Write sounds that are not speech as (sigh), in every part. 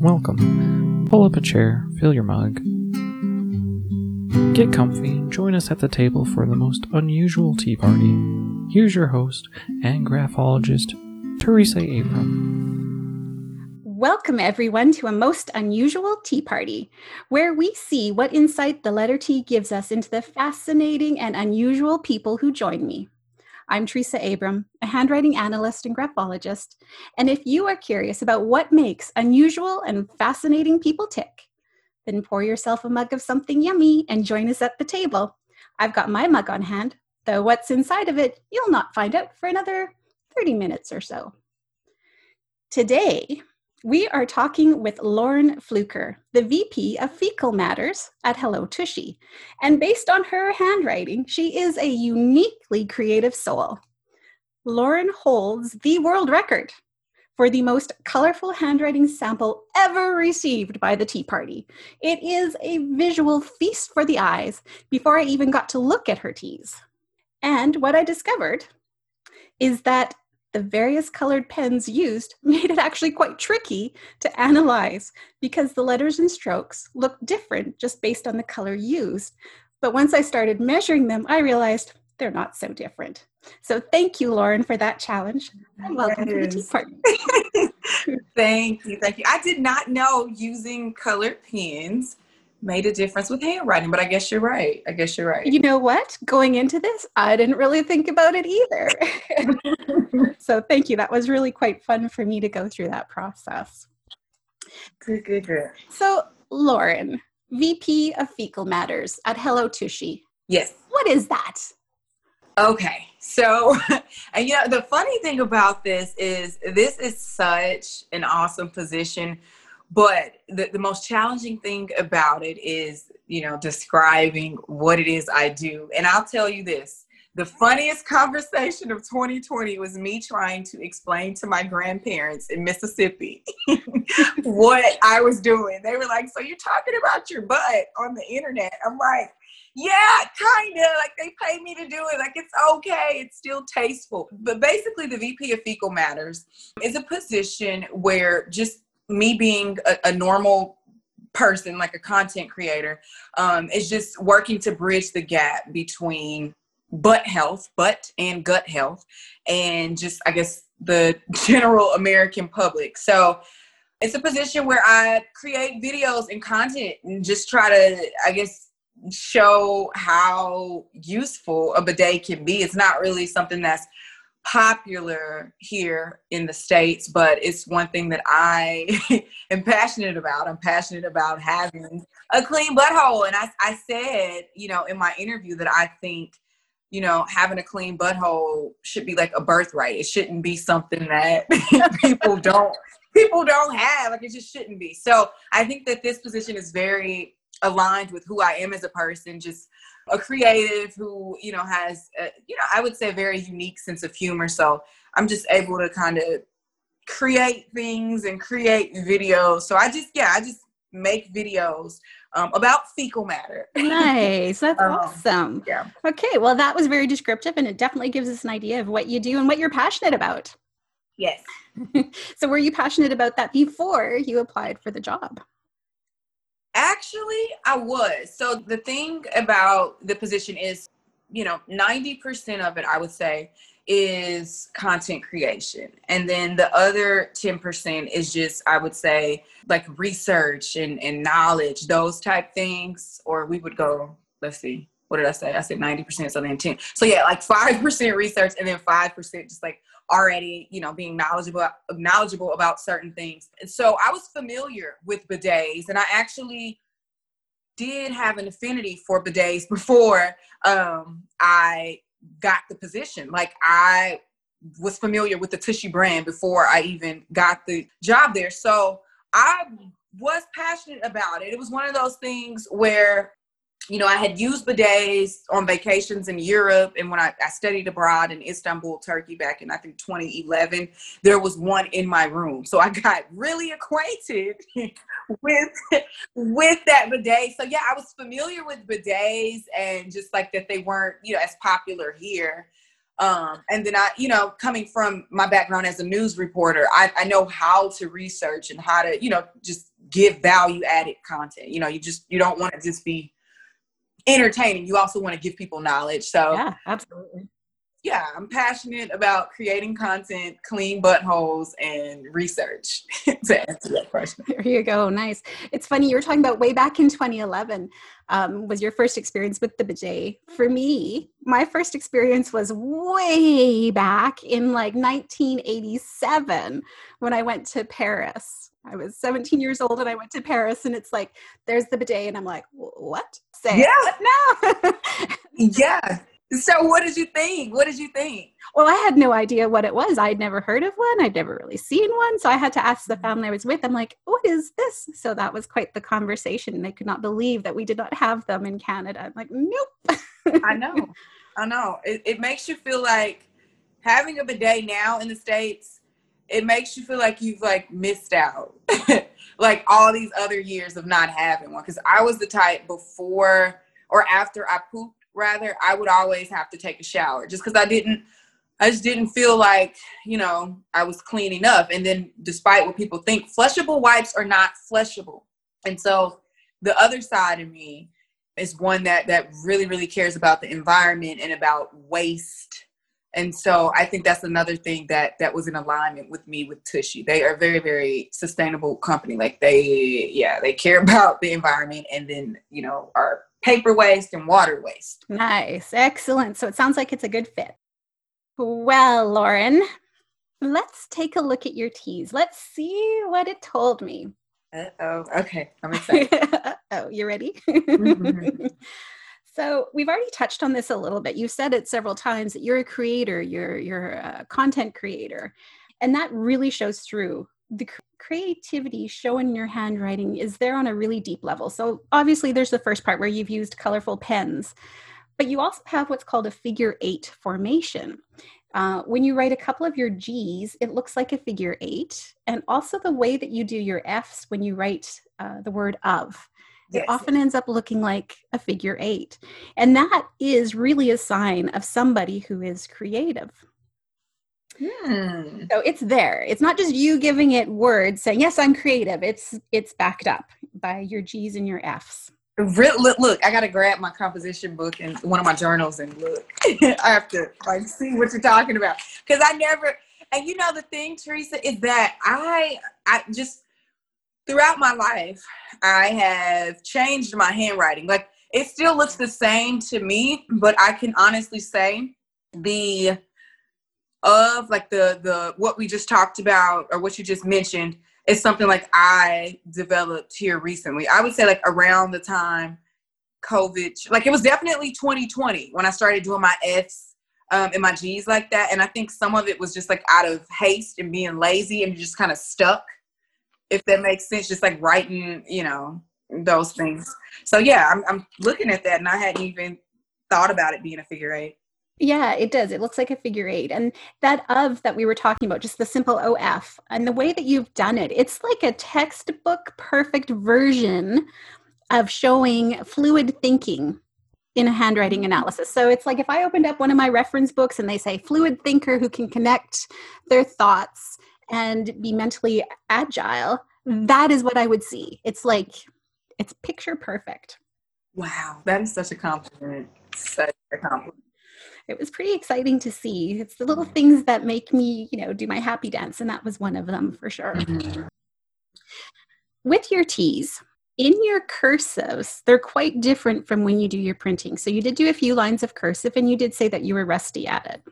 Welcome. Pull up a chair, fill your mug. Get comfy join us at the table for the most unusual tea party. Here's your host and graphologist, Teresa Abram. Welcome, everyone, to a most unusual tea party, where we see what insight the letter T gives us into the fascinating and unusual people who join me. I'm Teresa Abram, a handwriting analyst and graphologist. And if you are curious about what makes unusual and fascinating people tick, then pour yourself a mug of something yummy and join us at the table. I've got my mug on hand, though what's inside of it, you'll not find out for another 30 minutes or so. Today, we are talking with Lauren Fluker, the VP of Fecal Matters at Hello Tushy. And based on her handwriting, she is a uniquely creative soul. Lauren holds the world record for the most colorful handwriting sample ever received by the Tea Party. It is a visual feast for the eyes before I even got to look at her teas. And what I discovered is that the various colored pens used (laughs) made it actually quite tricky to analyze because the letters and strokes look different just based on the color used. But once I started measuring them, I realized they're not so different. So thank you, Lauren, for that challenge. And welcome to the Tea Party. (laughs) thank you, thank you. I did not know using colored pens made a difference with handwriting, but I guess you're right. I guess you're right. You know what? Going into this, I didn't really think about it either. (laughs) so thank you. That was really quite fun for me to go through that process. Good, good, good. So, Lauren, VP of Fecal Matters at Hello Tushy. Yes. What is that? Okay. So, (laughs) and you know, the funny thing about this is this is such an awesome position but the, the most challenging thing about it is you know describing what it is i do and i'll tell you this the funniest (laughs) conversation of 2020 was me trying to explain to my grandparents in Mississippi (laughs) what I was doing. They were like, So you're talking about your butt on the internet? I'm like, Yeah, kind of. Like they pay me to do it. Like it's okay. It's still tasteful. But basically, the VP of Fecal Matters is a position where just me being a, a normal person, like a content creator, um, is just working to bridge the gap between butt health, butt and gut health, and just, I guess, the (laughs) general American public. So it's a position where I create videos and content and just try to, I guess, show how useful a bidet can be. It's not really something that's popular here in the states but it's one thing that i (laughs) am passionate about. I'm passionate about having a clean butthole. And I, I said you know in my interview that i think you know having a clean butthole should be like a birthright. It shouldn't be something that (laughs) people don't people don't have. Like it just shouldn't be. So i think that this position is very aligned with who i am as a person just a creative who you know has a, you know i would say a very unique sense of humor. So i'm just able to kind of create things and create videos. So i just yeah i just make videos um, about fecal matter. Nice. (laughs) That's um, awesome. yeah. Okay. Well that was very descriptive and it definitely gives us an idea of what you do and what you're passionate about. Yes. (laughs) So were you passionate about that before you applied for the job Actually, I was. So the thing about the position is, you know, 90% of it, I would say, is content creation. And then the other 10% is just, I would say, like research and, and knowledge, those type things. Or we would go, let's see, what did I say? I said 90%, so then 10. So yeah, like 5% research and then 5% just like already, you know, being knowledgeable knowledgeable about certain things. And so I was familiar with bidets, and I actually did have an affinity for bidets before um, I got the position. Like I was familiar with the Tushy brand before I even got the job there. So I was passionate about it. It was one of those things where you know, I had used bidets on vacations in Europe, and when I, I, studied abroad in Istanbul, Turkey, back in I think 2011, there was one in my room. So I got really acquainted (laughs) with with that bidet. So yeah, I was familiar with bidets and just like that they weren't, you know, as popular here. Um, and then I, you know, coming from my background as a news reporter, I, I know how to research and how to, you know, just give value added content. You know, you just you don't want to just be entertaining. You also want to give people knowledge. So yeah, absolutely yeah, I'm passionate about creating content, clean buttholes, and research (laughs) to answer that question. There you go. Nice. It's funny, you were talking about way back in 2011 um, was your first experience with the bidet. For me, my first experience was way back in like 1987 when I went to Paris. I was 17 years old and I went to Paris, and it's like, there's the bidet. And I'm like, what? Say yeah. (laughs) it now. yeah. So what did you think? What did you think? Well, I had no idea what it was. I'd never heard of one. I'd never really seen one. So I had to ask the mm-hmm. family I was with. I'm like, what is this? So that was quite the conversation. They could not believe that we did not have them in Canada. I'm like, nope. I know. I know. It, it makes you feel like having a bidet now in the States, it makes you feel like you've like missed out. (laughs) like all these other years of not having one. Cause I was the type before or after I pooped rather, I would always have to take a shower just because I didn't, I just didn't feel like, you know, I was clean enough. And then, despite what people think, flushable wipes are not flushable. And so, the other side of me is one that that really, really cares about the environment and about waste. And so, I think that's another thing that that was in alignment with me with Tushy. They are very, very sustainable company. Like they, yeah, they care (laughs) about the environment, and then you know our paper waste and water waste. Nice. Excellent. So it sounds like it's a good fit. Well, Lauren, let's take a look at your teas. Let's see what it told me. oh. Okay. I'm excited. (laughs) oh, you ready? Mm-hmm. (laughs) so we've already touched on this a little bit. You said it several times that you're a creator, you're you're a content creator. And that really shows through the creativity shown in your handwriting is there on a really deep level. So obviously there's the first part where you've used colorful pens, but you also have what's called a figure eight formation. Uh, when you write a couple of your G's, it looks like a figure eight. And also the way that you do your F's when you write uh, the word of. Yes. It often ends up looking like a figure eight. And that is really a sign of somebody who is creative. Hmm. So it's there. It's not just you giving it words saying, "Yes, I'm creative." It's it's backed up by your G's and your F's. Look, look, I gotta grab my composition book and one of my journals and look. (laughs) I have to like see what you're talking about because I never. And you know the thing, Teresa, is that I I just throughout my life I have changed my handwriting. Like it still looks the same to me, but I can honestly say the of like the the what we just talked about or what you just mentioned is something like I developed here recently. I would say like around the time COVID, like it was definitely 2020 when I started doing my F's um, and my G's like that. And I think some of it was just like out of haste and being lazy and just kind of stuck, if that makes sense, just like writing, you know, those things. So yeah, I'm, I'm looking at that and I hadn't even thought about it being a figure eight. Yeah, it does. It looks like a figure eight. And that of that we were talking about, just the simple OF, and the way that you've done it, it's like a textbook perfect version of showing fluid thinking in a handwriting analysis. So it's like if I opened up one of my reference books and they say fluid thinker who can connect their thoughts and be mentally agile, that is what I would see. It's like it's picture perfect. Wow, that is such a compliment. Such a compliment it was pretty exciting to see. It's the little things that make me, you know, do my happy dance, and that was one of them for sure. Mm-hmm. With your teas, in your cursives, they're quite different from when you do your printing. So you did do a few lines of cursive, and you did say that you were rusty at it.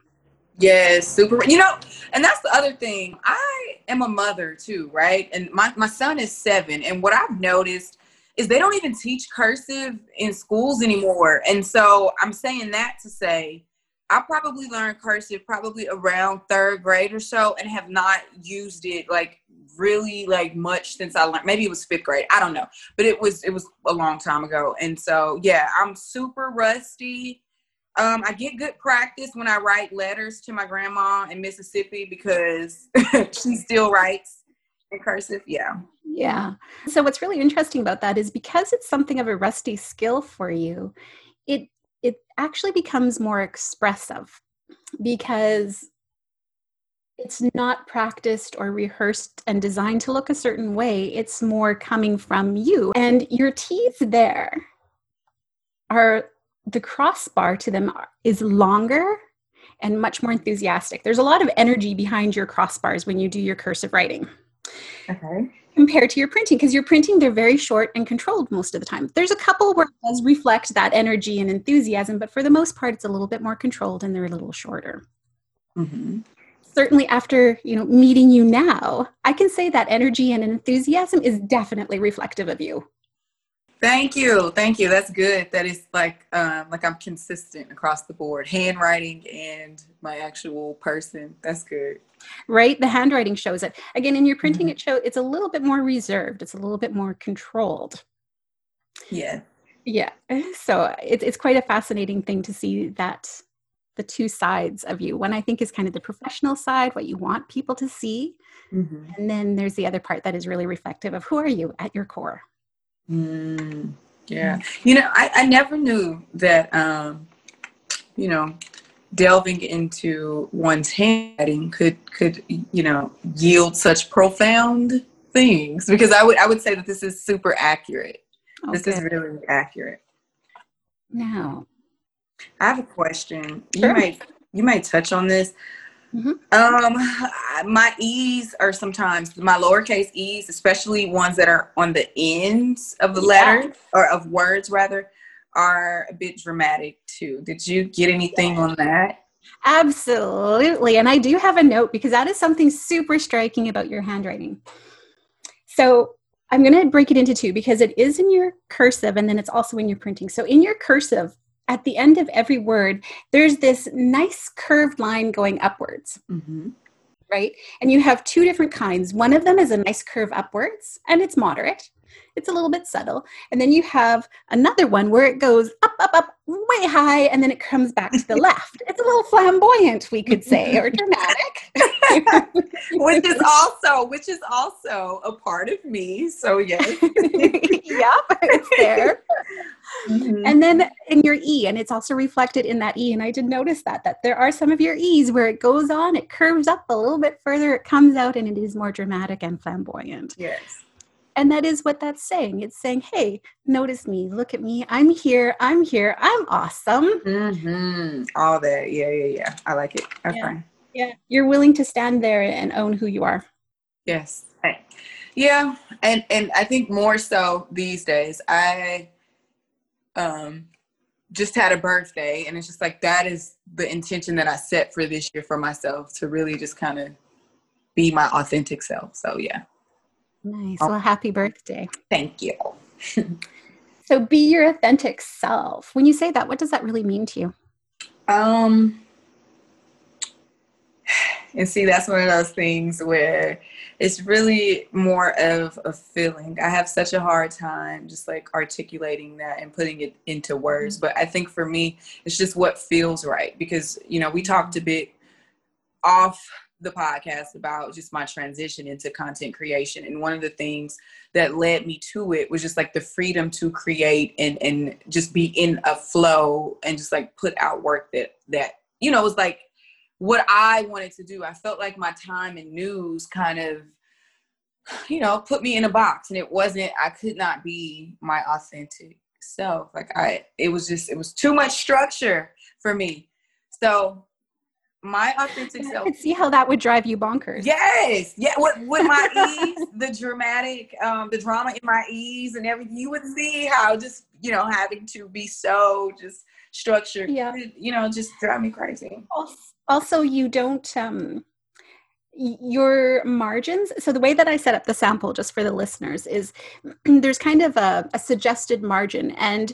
Yes, super. You know, and that's the other thing. I am a mother too, right? And my, my son is seven. And what I've noticed is they don't even teach cursive in schools anymore. And so I'm saying that to say I probably learned cursive probably around third grade or so and have not used it like really like much since I learned maybe it was fifth grade. I don't know. But it was it was a long time ago. And so yeah, I'm super rusty. Um, I get good practice when I write letters to my grandma in Mississippi because (laughs) she still writes in cursive. Yeah. Yeah. So what's really interesting about that is because it's something of a rusty skill for you, it it actually becomes more expressive because it's not practiced or rehearsed and designed to look a certain way. It's more coming from you. And your teeth there are the crossbar to them is longer and much more enthusiastic. There's a lot of energy behind your crossbars when you do your cursive writing. Okay. Compared to your printing, because your printing, they're very short and controlled most of the time. There's a couple where it does reflect that energy and enthusiasm, but for the most part, it's a little bit more controlled and they're a little shorter. Mm-hmm. Certainly, after you know meeting you now, I can say that energy and enthusiasm is definitely reflective of you. Thank you, thank you. That's good. That is like um, like I'm consistent across the board, handwriting and my actual person. That's good. Right, the handwriting shows it. Again, in your printing, mm-hmm. it show it's a little bit more reserved. It's a little bit more controlled. Yeah. Yeah. (laughs) So it's it's quite a fascinating thing to see that the two sides of you. One I think is kind of the professional side, what you want people to see, mm-hmm. and then there's the other part that is really reflective of who are you at your core. Mm, yeah. You know, I, I never knew that, um, you know, delving into one's handwriting could, could, you know, yield such profound things because I would, I would say that this is super accurate. Oh, this is really accurate. Now, I have a question. Sure. You might, you might touch on this. Mm-hmm. Um, my E's are sometimes my lowercase E's, especially ones that are on the ends of the letter or of words rather, are a bit dramatic too. Did you get anything yeah. on that? Absolutely. And I do have a note because that is something super striking about your handwriting. So I'm going to break it into two because it is in your cursive and then it's also in your printing. So in your cursive, at the end of every word, there's this nice curved line going upwards. Mm-hmm. Right? And you have two different kinds. One of them is a nice curve upwards, and it's moderate. It's a little bit subtle. And then you have another one where it goes up, up, way high, and then it comes back to the (laughs) left. It's a little flamboyant, we could say, or (laughs) dramatic. (laughs) which is also, which is also a part of me. So yes. yep, it's there. Mm-hmm. And then in your E, and it's also reflected in that E. And I did notice that that there are some of your E's where it goes on, it curves up a little bit further, it comes out, and it is more dramatic and flamboyant. Yes. And that is what that's saying. It's saying, hey, notice me, look at me, I'm here, I'm here, I'm awesome. Mm-hmm. All that. Yeah, yeah, yeah. I like it. Okay. Yeah. yeah. You're willing to stand there and own who you are. Yes. Yeah. And and I think more so these days. I um just had a birthday and it's just like that is the intention that I set for this year for myself to really just kind of be my authentic self. So yeah. Nice. Well, happy birthday. Thank you. (laughs) so be your authentic self. When you say that, what does that really mean to you? Um (sighs) and see that's one of those things where it's really more of a feeling. I have such a hard time just like articulating that and putting it into words. Mm-hmm. But I think for me, it's just what feels right because, you know, we talked a bit off the podcast about just my transition into content creation and one of the things that led me to it was just like the freedom to create and and just be in a flow and just like put out work that that you know was like what I wanted to do. I felt like my time in news kind of you know put me in a box and it wasn't I could not be my authentic self. Like I it was just it was too much structure for me. So my authentic self. I could see how that would drive you bonkers. Yes, yeah. With, with my (laughs) ease, the dramatic, um, the drama in my ease and everything, you would see how just you know having to be so just structured. Yeah, you know, just drive me crazy. Also, you don't um your margins so the way that i set up the sample just for the listeners is (clears throat) there's kind of a, a, suggested margin and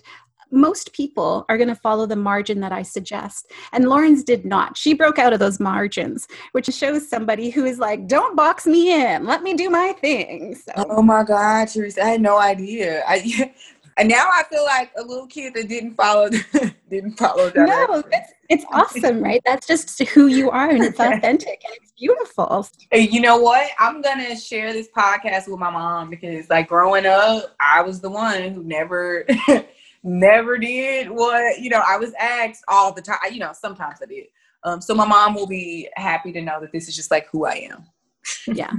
most people are going to follow the margin that I suggest. And Lauren's did not. She broke out of those margins, which shows somebody who is like, don't box me in. Let me do my thing. So. Oh my God, Teresa, I had no idea. I, (laughs) and now I feel like a little kid that didn't follow (laughs) didn't follow that. No, it's, it's awesome, right? That's just who you are, and it's (laughs) authentic and it's beautiful. You know what? I'm gonna share this podcast with my mom because, like, growing up, I was the one who never never did what you know i was asked all the time you know sometimes i did Um, so my mom will be happy to know that this is just like who I am. (laughs) yeah.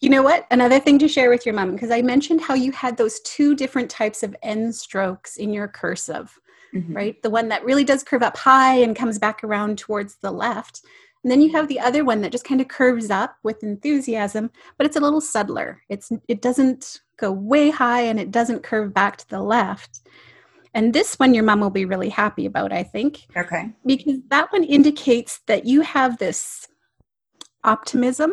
You know what? Another thing to share with your mom, because I mentioned how you had those two different types of end strokes in your cursive, mm-hmm. right? The one that really does curve up high and comes back around towards the left. And then you have the other one that just kind of curves up with enthusiasm, but it's a little subtler. It's it doesn't go way high and it doesn't curve back to the left. And this one your mom will be really happy about, I think. Okay. Because that one indicates that you have this optimism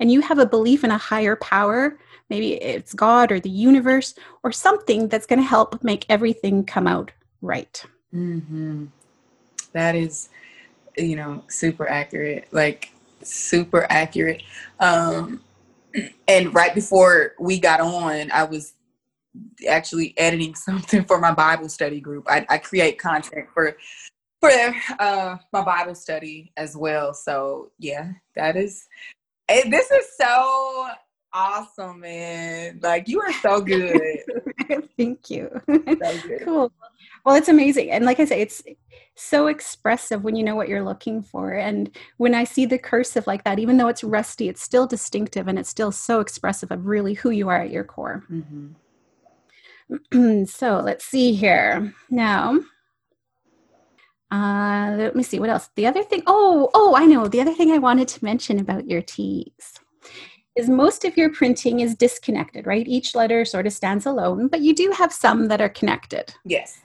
and you have a belief in a higher power, maybe it's God or the universe or something that's going to help make everything come out right. Mm-hmm. That is, you know, super accurate. Like, super accurate. Um, and right before we got on, I was actually editing something for my Bible study group. I, I create content for for uh, my Bible study as well. So yeah, that is this is so awesome, man. Like you are so good. (laughs) Thank you. So cool. Well, it's amazing. And like I say, it's so expressive when you know what you're looking for. And when I see the cursive like that, even though it's rusty, it's still distinctive and it's still so expressive of really who you are at your core. Mm-hmm. (clears throat) so let's see here. Now, uh, let me see what else. The other thing, oh, oh, I know. The other thing I wanted to mention about your tees is most of your printing is disconnected, right? Each letter sort of stands alone, but you do have some that are connected. Yes.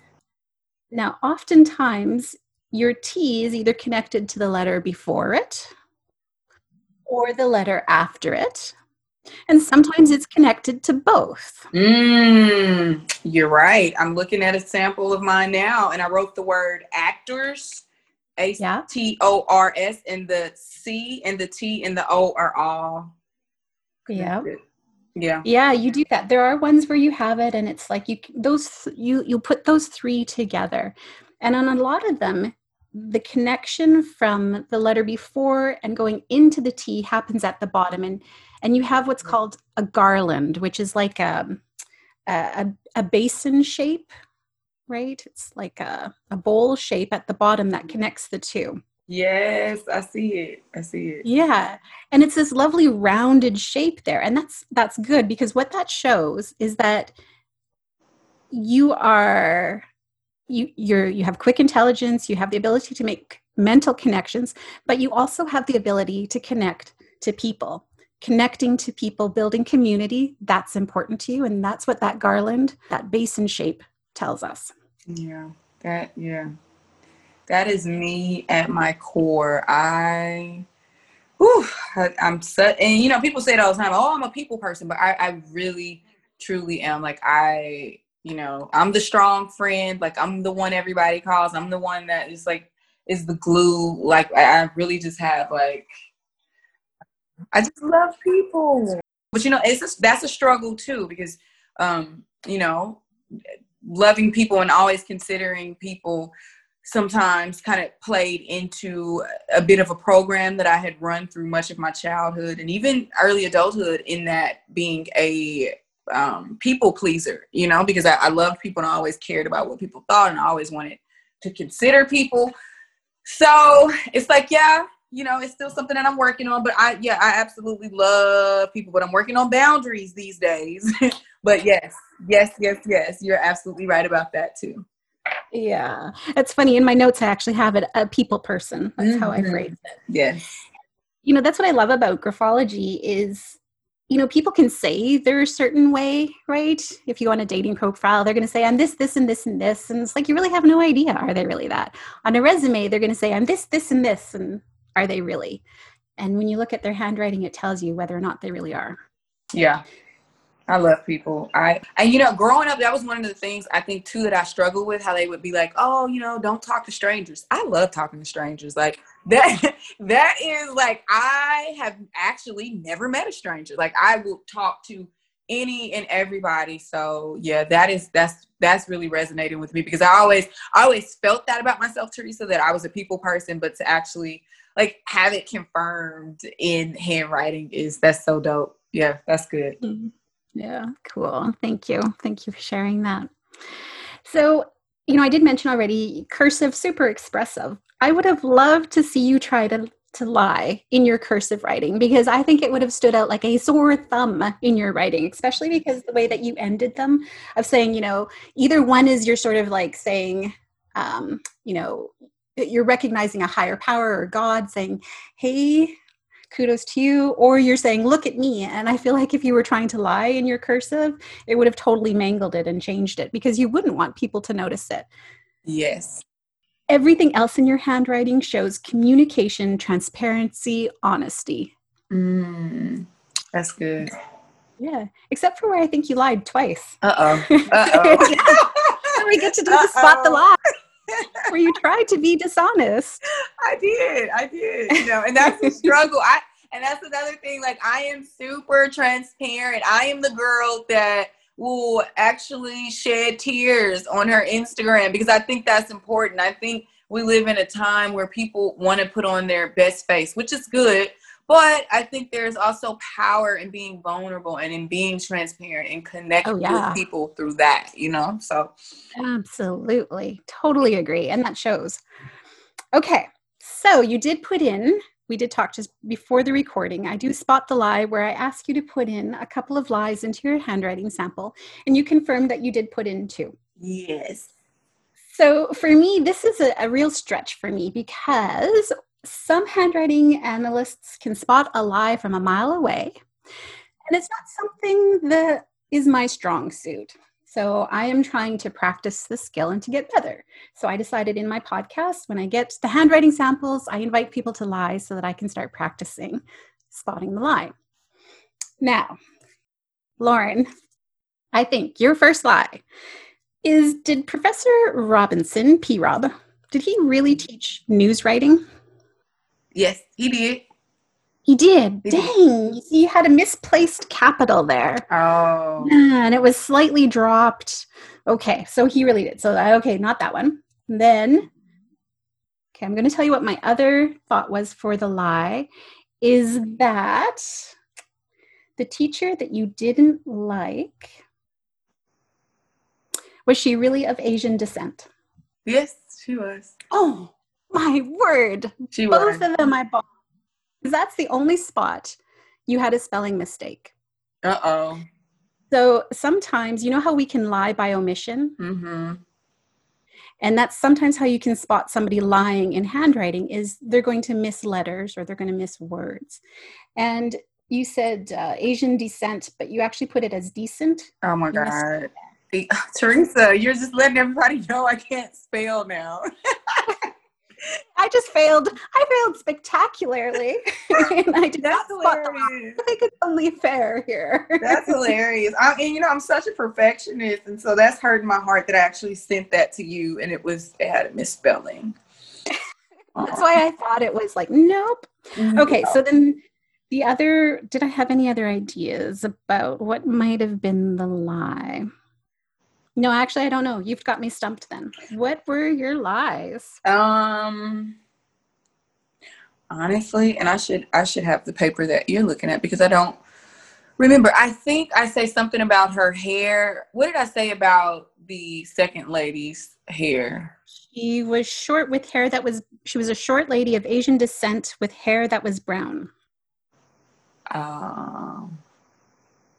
Now, oftentimes your T is either connected to the letter before it or the letter after it. And sometimes it's connected to both. Mm, you're right. I'm looking at a sample of mine now, and I wrote the word actors, A T O R S, and the C and the T and the O are all. Yeah. Yeah. Yeah, you do that. There are ones where you have it, and it's like you those you you put those three together, and on a lot of them, the connection from the letter before and going into the T happens at the bottom, and and you have what's called a garland, which is like a a, a basin shape, right? It's like a, a bowl shape at the bottom that connects the two. Yes, I see it. I see it. Yeah. And it's this lovely rounded shape there. And that's that's good because what that shows is that you are you you're you have quick intelligence, you have the ability to make mental connections, but you also have the ability to connect to people connecting to people, building community, that's important to you. And that's what that garland, that basin shape tells us. Yeah, that, yeah. That is me at my core. I, whew, I am such, and you know, people say it all the time, oh, I'm a people person, but I, I really, truly am. Like, I, you know, I'm the strong friend. Like, I'm the one everybody calls. I'm the one that is like, is the glue. Like, I, I really just have like, I just love people. But you know, it's a, that's a struggle too because um, you know, loving people and always considering people sometimes kind of played into a bit of a program that I had run through much of my childhood and even early adulthood in that being a um, people pleaser, you know, because I, I loved people and I always cared about what people thought and I always wanted to consider people. So it's like, yeah, you know, it's still something that I'm working on. But I, yeah, I absolutely love people, but I'm working on boundaries these days. (laughs) but yes, yes, yes, yes, you're absolutely right about that too. Yeah, it's funny. In my notes, I actually have it a people person. That's mm-hmm. how I mm-hmm. phrase it. Yes. You know, that's what I love about graphology is you know, people can say they're a certain way, right? If you go on a dating profile, they're going to say, I'm this, this, and this, and this. And it's like, you really have no idea. Are they really that? On a resume, they're going to say, I'm this, this, and this. And are they really? And when you look at their handwriting, it tells you whether or not they really are. Yeah. I love people. I and you know, growing up, that was one of the things I think too that I struggle with. How they would be like, "Oh, you know, don't talk to strangers." I love talking to strangers. Like (laughs) that. That is like I have actually never met a stranger. Like I will talk to any and everybody. So yeah, that is that's that's really resonating with me because I always I always felt that about myself, Teresa, that I was a people person, but to actually like have it confirmed in handwriting is that's so dope. Yeah, that's good. Mm-hmm. Yeah, cool. Thank you. Thank you for sharing that. So you know, I did mention already cursive, super expressive. I would have loved to see you try to to lie in your cursive writing because I think it would have stood out like a sore thumb in your writing, especially because the way that you ended them of saying, you know, either one is you're sort of like saying, um, you know, you're recognizing a higher power or God saying, hey, kudos to you, or you're saying, look at me. And I feel like if you were trying to lie in your cursive, it would have totally mangled it and changed it because you wouldn't want people to notice it. Yes. Everything else in your handwriting shows communication, transparency, honesty. Mm, that's good. Yeah, except for where I think you lied twice. Uh oh. Uh oh. we get to do the spot the lie (laughs) where you tried to be dishonest. I did. I did. You know, and that's the (laughs) struggle. I and that's another thing. Like I am super transparent. I am the girl that will actually shed tears on her Instagram because I think that's important. I think we live in a time where people want to put on their best face, which is good. But I think there's also power in being vulnerable and in being transparent and connecting oh, yeah. with people through that, you know? So, absolutely. Totally agree. And that shows. Okay. So, you did put in, we did talk just before the recording. I do spot the lie where I ask you to put in a couple of lies into your handwriting sample, and you confirmed that you did put in two. Yes. So for me, this is a, a, real stretch for me because some handwriting analysts can spot a lie from a mile away, and it's not something that is my strong suit. So I am trying to practice the skill and to get better. So I decided in my podcast, when I get the handwriting samples, I invite people to lie so that I can start practicing spotting the lie. Now, Lauren, I think your first lie is Did Professor Robinson, P. Rob, did he really mm-hmm. teach news writing? Yes, he did. He did. He Dang. Did. He had a misplaced capital there. Oh. And it was slightly dropped. Okay, so he really did. So, uh, okay, not that one. And then, okay, I'm going to tell you what my other thought was for the lie is that the teacher that you didn't like was she really of Asian descent? Yes, she was. Oh, (laughs) my word. She Both of them I bought. That's the only spot you had a spelling mistake. Uh oh. So sometimes, you know how we can lie by omission? Mm-hmm. And that's sometimes how you can spot somebody lying in handwriting is they're going to miss letters or they're going to miss words. And you said uh, Asian descent, but you actually put it as decent. Oh my God. (laughs) Teresa, you're just letting everybody know I can't spell now. (laughs) I just failed. I failed spectacularly. (laughs) (laughs) and I did That's hilarious. I think it's only fair here. that's hilarious. I, and you know, I'm such a perfectionist, and so that's hurting my heart that I actually sent that to you, and it was it had a misspelling. (laughs) that's why I thought it was like nope. Mm-hmm. Okay, so then the other. Did I have any other ideas about what might have been the lie? No, actually, I don't know. You've got me stumped then. What were your lies? Um, honestly, and I should I should have the paper that you're looking at because I don't remember. I think I say something about her hair. What did I say about the second lady's hair? She was short with hair that was. She was a short lady of Asian descent with hair that was brown. Um,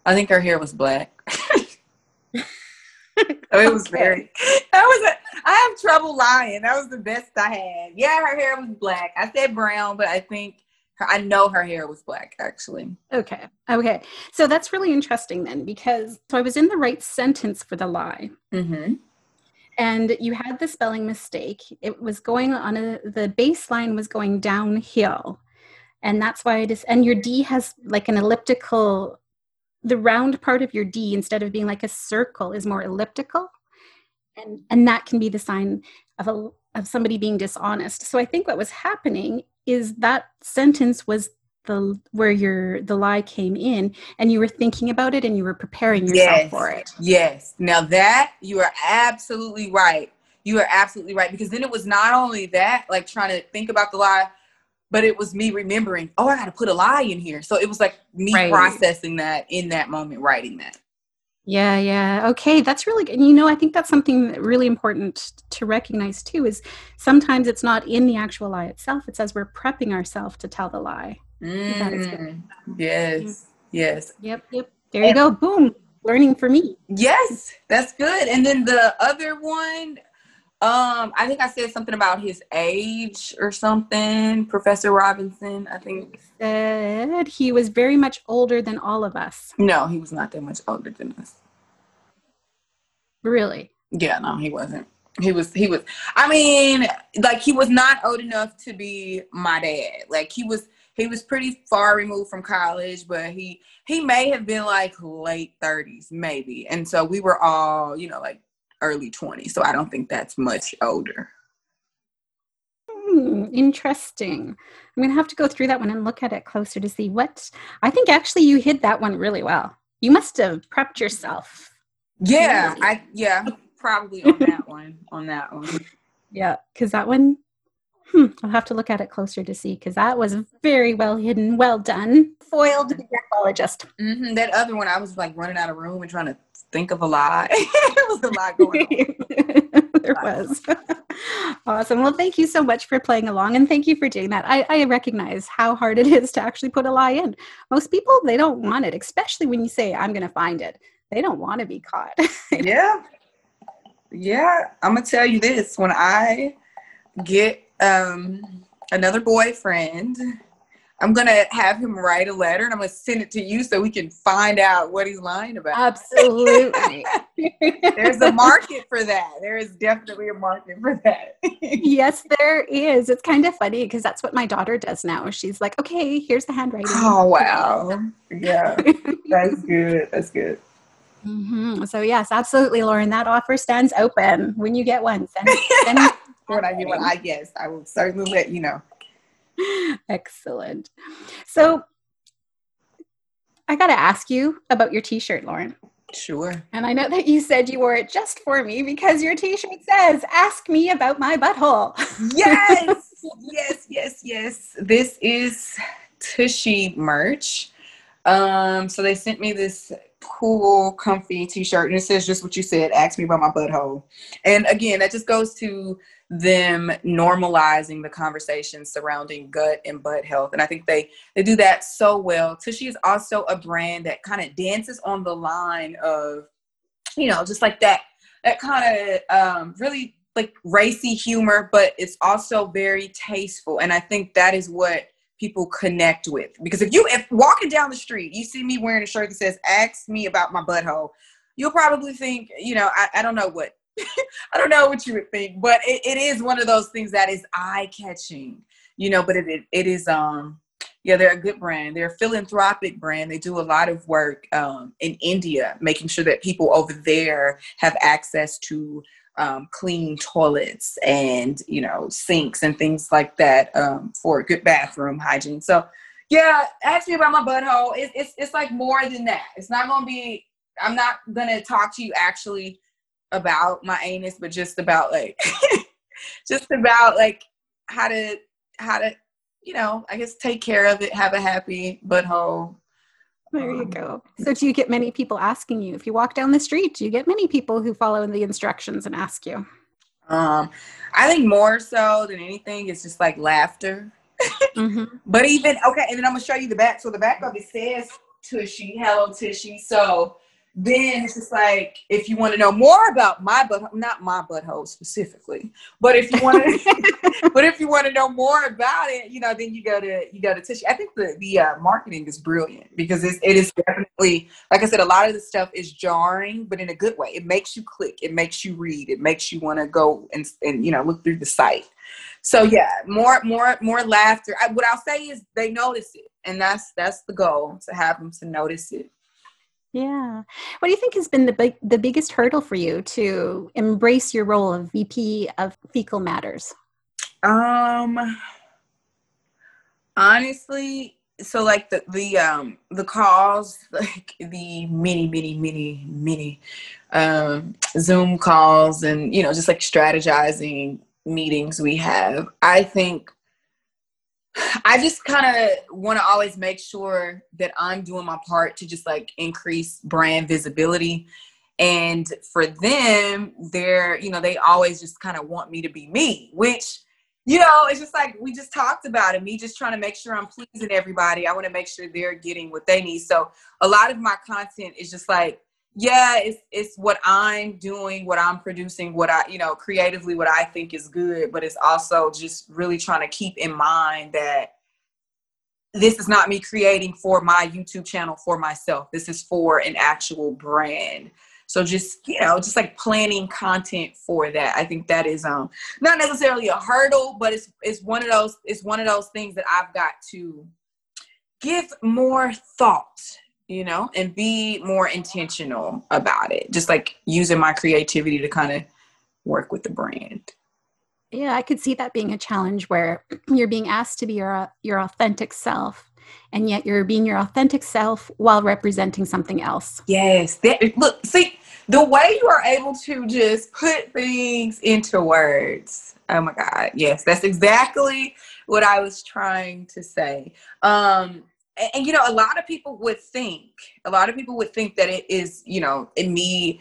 I think her hair was black. (laughs) (laughs) Oh, it was okay. very. That was a. I have trouble lying. That was the best I had. Yeah, her hair was black. I said brown, but I think her, I know her hair was black actually. Okay. Okay. So that's really interesting then, because so I was in the right sentence for the lie. Mm-hmm. And you had the spelling mistake. It was going on a. The baseline was going downhill, and that's why it is. And your D has like an elliptical the round part of your D, instead of being like a circle, is more elliptical. And, and that can be the sign of, a, of somebody being dishonest. So I think what was happening is that sentence was the where your the lie came in and you were thinking about it and you were preparing yourself yes, for it. Yes. Now that you are absolutely right. You are absolutely right because then it was not only that like trying to think about the lie but it was me remembering, oh, I got to put a lie in here. So it was like me right. processing that in that moment, writing that. Yeah, yeah. Okay, that's really good. You know, I think that's something really important to recognize too is sometimes it's not in the actual lie itself, it's as we're prepping ourselves to tell the lie. Mm, yes, yes. Yep, yep. There you go. Boom. Learning for me. Yes, that's good. And then the other one, um, I think I said something about his age or something. Professor Robinson, I think said he was very much older than all of us. No, he was not that much older than us. Really? Yeah, no, he wasn't. He was he was I mean, like he was not old enough to be my dad. Like he was he was pretty far removed from college, but he he may have been like late 30s maybe. And so we were all, you know, like early 20s. So I don't think that's much older. Hmm, interesting. I'm going to have to go through that one and look at it closer to see what. I think actually you hit that one really well. You must have prepped yourself. Yeah, really. I yeah, (laughs) probably on that one. On that one. Yeah, because that one, hmm, I'll have to look at it closer to see because that was very well hidden. Well done. Foiled the graphologist. Mm-hmm. That other one, I was like running out of room and trying to think of a lie. (laughs) it was a lot going on. (laughs) there was. (laughs) awesome. Well, thank you so much for playing along and thank you for doing that. I, I recognize how hard it is to actually put a lie in. Most people, they don't want it, especially when you say, I'm going to find it. They don't want to be caught. yeah. Yeah. I'm going to tell you this when I get um, another boyfriend, I'm gonna have him write a letter and I'm gonna send it to you so we can find out what he's lying about. Absolutely. (laughs) There's a market for that. There is definitely a market for that. (laughs) yes, there is. It's kind of funny because that's what my daughter does now. She's like, okay, here's the handwriting. Oh wow. Yeah. (laughs) That's good. That's good. Mm-hmm. So yes, absolutely, Lauren. That offer stands open when you get one. Send, send when I get one, I guess I will certainly let you know. (laughs) Excellent. So I got to ask you about your t shirt, Lauren. Sure. And I know that you said you wore it just for me because your t shirt says, Ask me about my butthole. (laughs) yes, yes, yes, yes. This is Tushy merch. Um, so they sent me this cool, comfy t shirt, and it says just what you said ask me about my butthole. And again, that just goes to them normalizing the conversation surrounding gut and butt health. And I think they they do that so well. Tushy is also a brand that kind of dances on the line of, you know, just like that that kind of um, really like racy humor, but it's also very tasteful. And I think that is what people connect with. Because if you if walking down the street, you see me wearing a shirt that says "Ask me about my butthole," you'll probably think, you know, I, I don't know what (laughs) I don't know what you would think, but it, it is one of those things that is eye catching, you know. But it, it, it is um yeah they're a good brand. They're a philanthropic brand. They do a lot of work um, in India, making sure that people over there have access to um, clean toilets and you know sinks and things like that um, for good bathroom hygiene. So yeah, ask me about my butthole. It's, it's it's like more than that. It's not gonna be. I'm not gonna talk to you actually about my anus, but just about like (laughs) just about like how to how to you know I guess take care of it, have a happy butthole. There you um, go. So, do you get many people asking you if you walk down the street? Do you get many people who follow the instructions and ask you? Um, I think more so than anything, it's just like laughter. mm-hmm. (laughs) But even okay, and then I'm gonna show you the back. So the back of it says Tushy, hello Tushy. So then it's just like if you want to know more about my butt not my butthole specifically but if you want to (laughs) but if you want to know more about it you know then you go to you go to tushy i think the the uh, marketing is brilliant because it's, it is definitely like i said a lot of the stuff is jarring but in a good way. It makes you click it makes you read it makes you want to go and and you know look through the site. So yeah more more more laughter. I, what i'll say is they notice it and that's that's the goal to have them to notice it yeah. What do you think has been the big, the biggest hurdle for you to embrace your role of VP of Fecal Matters? Um honestly, so like the the um the calls, (laughs) like the many, many, many, many um Zoom calls and you know, just like strategizing meetings we have, I think I just kind of want to always make sure that I'm doing my part to just like increase brand visibility. And for them, they're, you know, they always just kind of want me to be me, which, you know, it's just like we just talked about it. Me just trying to make sure I'm pleasing everybody. I want to make sure they're getting what they need. So a lot of my content is just like, yeah, it's it's what I'm doing, what I'm producing, what I, you know, creatively what I think is good, but it's also just really trying to keep in mind that this is not me creating for my YouTube channel for myself. This is for an actual brand. So just, you know, just like planning content for that. I think that is um not necessarily a hurdle, but it's it's one of those it's one of those things that I've got to give more thought you know, and be more intentional about it. Just like using my creativity to kind of work with the brand. Yeah, I could see that being a challenge where (clears throat) you're being asked to be your your authentic self and yet you're being your authentic self while representing something else. Yes. That, look, see, the way you are able to just put things into words. Oh my God. Yes, that's exactly what I was trying to say. Um, and, and, you know a lot of people would think a lot of people would think that it is you know in me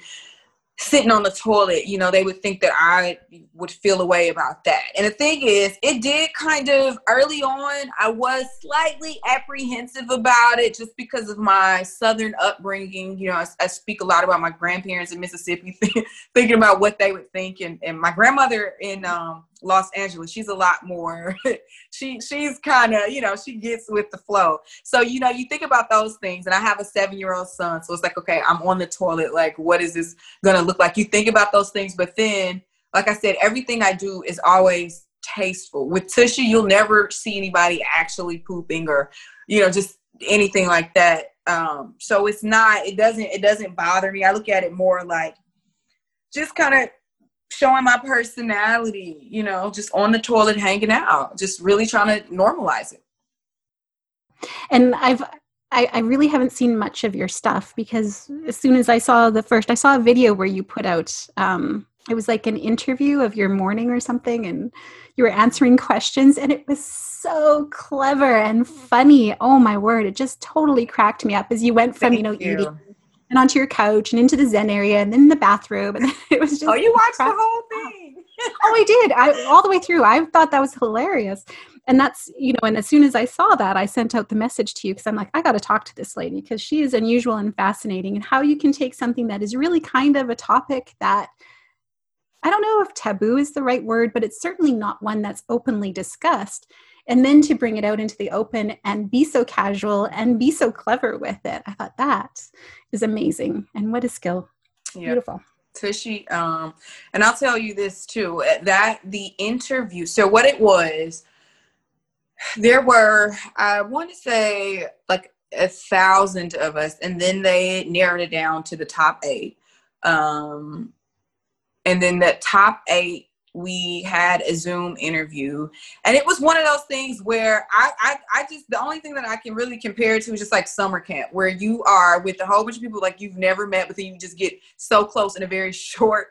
sitting on the toilet you know they would think that i would feel a way about that. And the thing is it did kind of early on i was slightly apprehensive about it just because of my southern upbringing. You know i, I speak a lot about my grandparents in mississippi (laughs) thinking about what they would think. And, and my grandmother in um, Los Angeles. She's a lot more. (laughs) she she's kind of you know she gets with the flow. So you know you think about those things, and I have a seven year old son, so it's like okay, I'm on the toilet. Like what is this gonna look like? You think about those things, but then like I said, everything I do is always tasteful. With Tushy, you'll never see anybody actually pooping or you know just anything like that. Um, so it's not. It doesn't. It doesn't bother me. I look at it more like just kind of showing my personality, you know, just on the toilet hanging out, just really trying to normalize it. And I've I, I, really haven't seen much of your stuff because as soon as I saw the first, I saw a video where you put out, um, it was like an interview of your morning or something, and you were answering questions, and it was so clever and funny. Oh my word, it just totally cracked me up as you went from, Thank you know, you. eating and onto your couch and into the Zen area and then the bathroom. (laughs) And it was just. Oh, you watched the whole thing. oh, I did. I all the way through. I thought that was hilarious. And that's, you know, and as soon as I saw that, I sent out the message to you because I'm like, I got to talk to this lady because she is unusual and fascinating. And how you can take something that is really kind of a topic that I don't know if taboo is the right word, but it's certainly not one that's openly discussed and then to bring it out into the open and be so casual and be so clever with it i thought that is amazing and what a skill yeah. beautiful Tushy, um, and I'll tell you this too that the interview, so what it was, there were, I want to say, like a thousand of us, and then they narrowed it down to the top eight. Um, and then the top eight we had a Zoom interview. And it was one of those things where I, I, I just, the only thing that I can really compare it to is just like summer camp, where you are with a whole bunch of people like you've never met, but then you just get so close in a very (laughs) short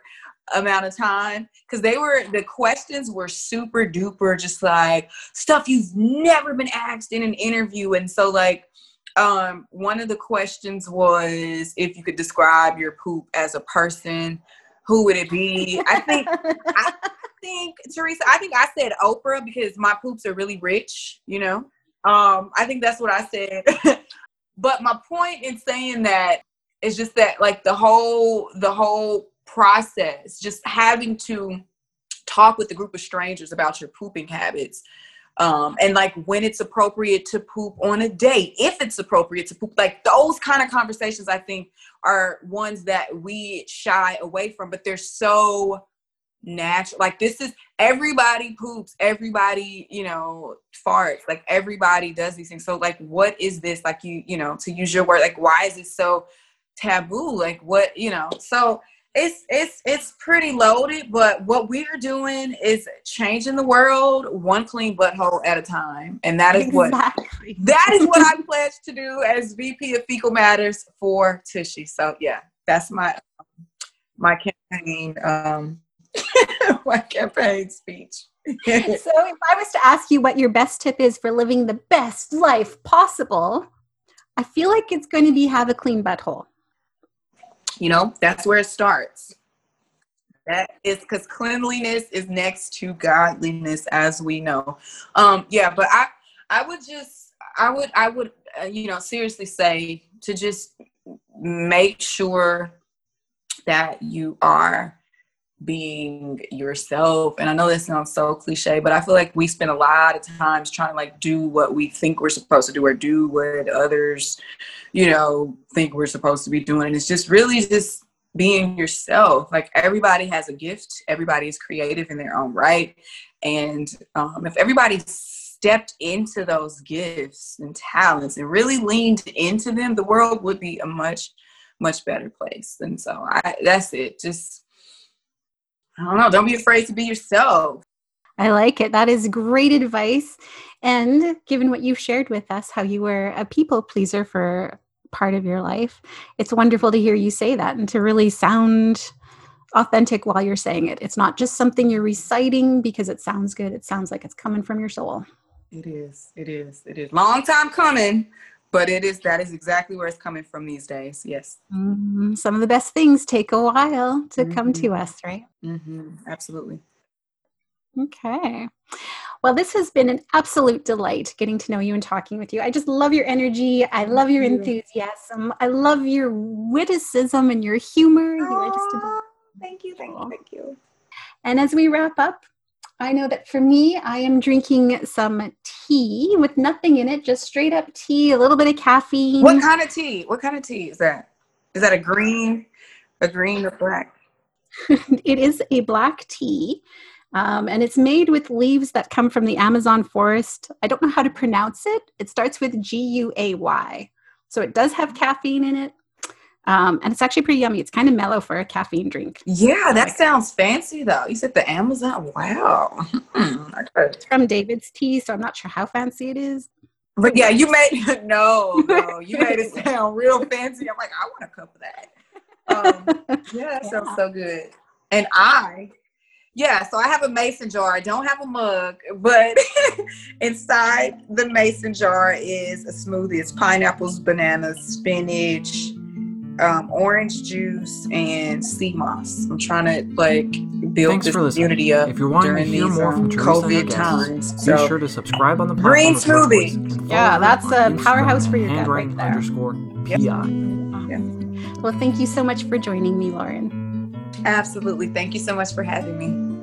amount of time because they were the questions were super duper just like stuff you've never been asked in an interview and so like um one of the questions was if you could describe your poop as a person who would it be? I think I (laughs) think Teresa, I think I said Oprah because my poops are really rich, you know. Um, I think that's what I said. (laughs) but my point in saying that is just that like the whole the whole process, just having to talk with a group of strangers about your pooping habits um, and like when it's appropriate to poop on a date, if it's appropriate to poop, like those kind of conversations, I think are ones that we shy away from, but they're so natural. Like this is everybody poops, everybody, you know, farts, like everybody does these things. So like, what is this? Like you, you know, to use your word, like why is it so taboo? Like what, you know? So it's it's it's pretty loaded but what we're doing is changing the world one clean butthole at a time and that is exactly. what (laughs) that is what i pledge to do as vp of fecal matters for tushy so yeah that's my my campaign um (laughs) my campaign speech (laughs) so if I was to ask you what your best tip is for living the best life possible, I feel like it's going to be have a clean butthole. You know, that's where it starts. That is because cleanliness is next to godliness, as we know. Um, yeah, but I, I would just, I would, I would, uh, you know, seriously say to just make sure that you are being yourself. And I know this sounds so cliche, but I feel like we spend a lot of times trying to like do what we think we're supposed to do or do what others, you know, think we're supposed to be doing. And it's just really just being yourself. Like everybody has a gift, everybody is creative in their own right. And um, if everybody stepped into those gifts and talents and really leaned into them, the world would be a much, much better place. And so I, that's it. Just I don't know. Don't be afraid to be yourself. I like it. That is great advice. And given what you've shared with us, how you were a people pleaser for part of your life, it's wonderful to hear you say that and to really sound authentic while you're saying it. It's not just something you're reciting because it sounds good. It sounds like it's coming from your soul. It is. It is. It is. Long time coming, but it is that is exactly where it's coming from these days yes. Mm-hmm. some of the best things take a while to mm-hmm. come to mm-hmm. us right? Mm-hmm. absolutely. Okay. Well this has been an absolute delight getting to know you and talking with you. I just love your energy. I love your enthusiasm. I love your witticism and your humor. You are just thank you thank you thank you. And as we wrap up I know that for me, I am drinking some tea with nothing in it, just straight up tea, a little bit of caffeine. What kind of tea? What kind of tea is that? Is that a green, a green or black? (laughs) it is a black tea. Um, and it's made with leaves that come from the Amazon forest. I don't know how to pronounce it. It starts with G U A Y. So it does have caffeine in it. Um, and it's actually pretty yummy. It's kind of mellow for a caffeine drink. Yeah, that like, sounds fancy though. You said the Amazon. Wow. it's from David's Tea, so I'm not sure how fancy it is. But yeah, you made (laughs) (laughs) no, no, you made it sound real fancy. I'm like, I want a cup of that. Um, yeah, that yeah. sounds so good. And I, yeah, so I have a mason jar. I don't have a mug, but (laughs) inside the mason jar is a smoothie. It's pineapples, bananas, spinach, um, orange juice and sea moss. I'm trying to like build Thanks this community up. If you're wanting to hear more from um, Teresa COVID times, be sure to subscribe on the green smoothie. Yeah, that's a powerhouse for your handwriting right underscore yep. PI. Yeah. Well, thank you so much for joining me, Lauren. Absolutely. Thank you so much for having me.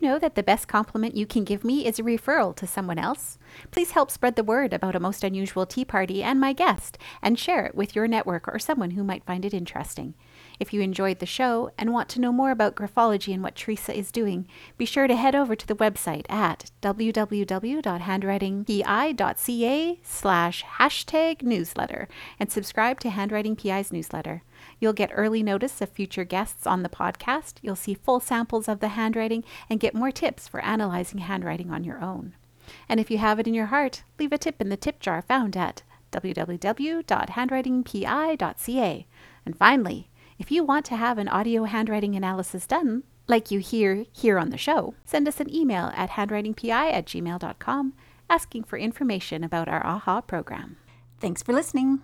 Know that the best compliment you can give me is a referral to someone else? Please help spread the word about a most unusual tea party and my guest, and share it with your network or someone who might find it interesting. If you enjoyed the show and want to know more about graphology and what Teresa is doing, be sure to head over to the website at www.handwritingpi.ca slash hashtag newsletter and subscribe to Handwriting PI's newsletter. You'll get early notice of future guests on the podcast. You'll see full samples of the handwriting and get more tips for analyzing handwriting on your own. And if you have it in your heart, leave a tip in the tip jar found at www.handwritingpi.ca. And finally, if you want to have an audio handwriting analysis done, like you hear here on the show, send us an email at handwritingpi at gmail.com asking for information about our AHA program. Thanks for listening.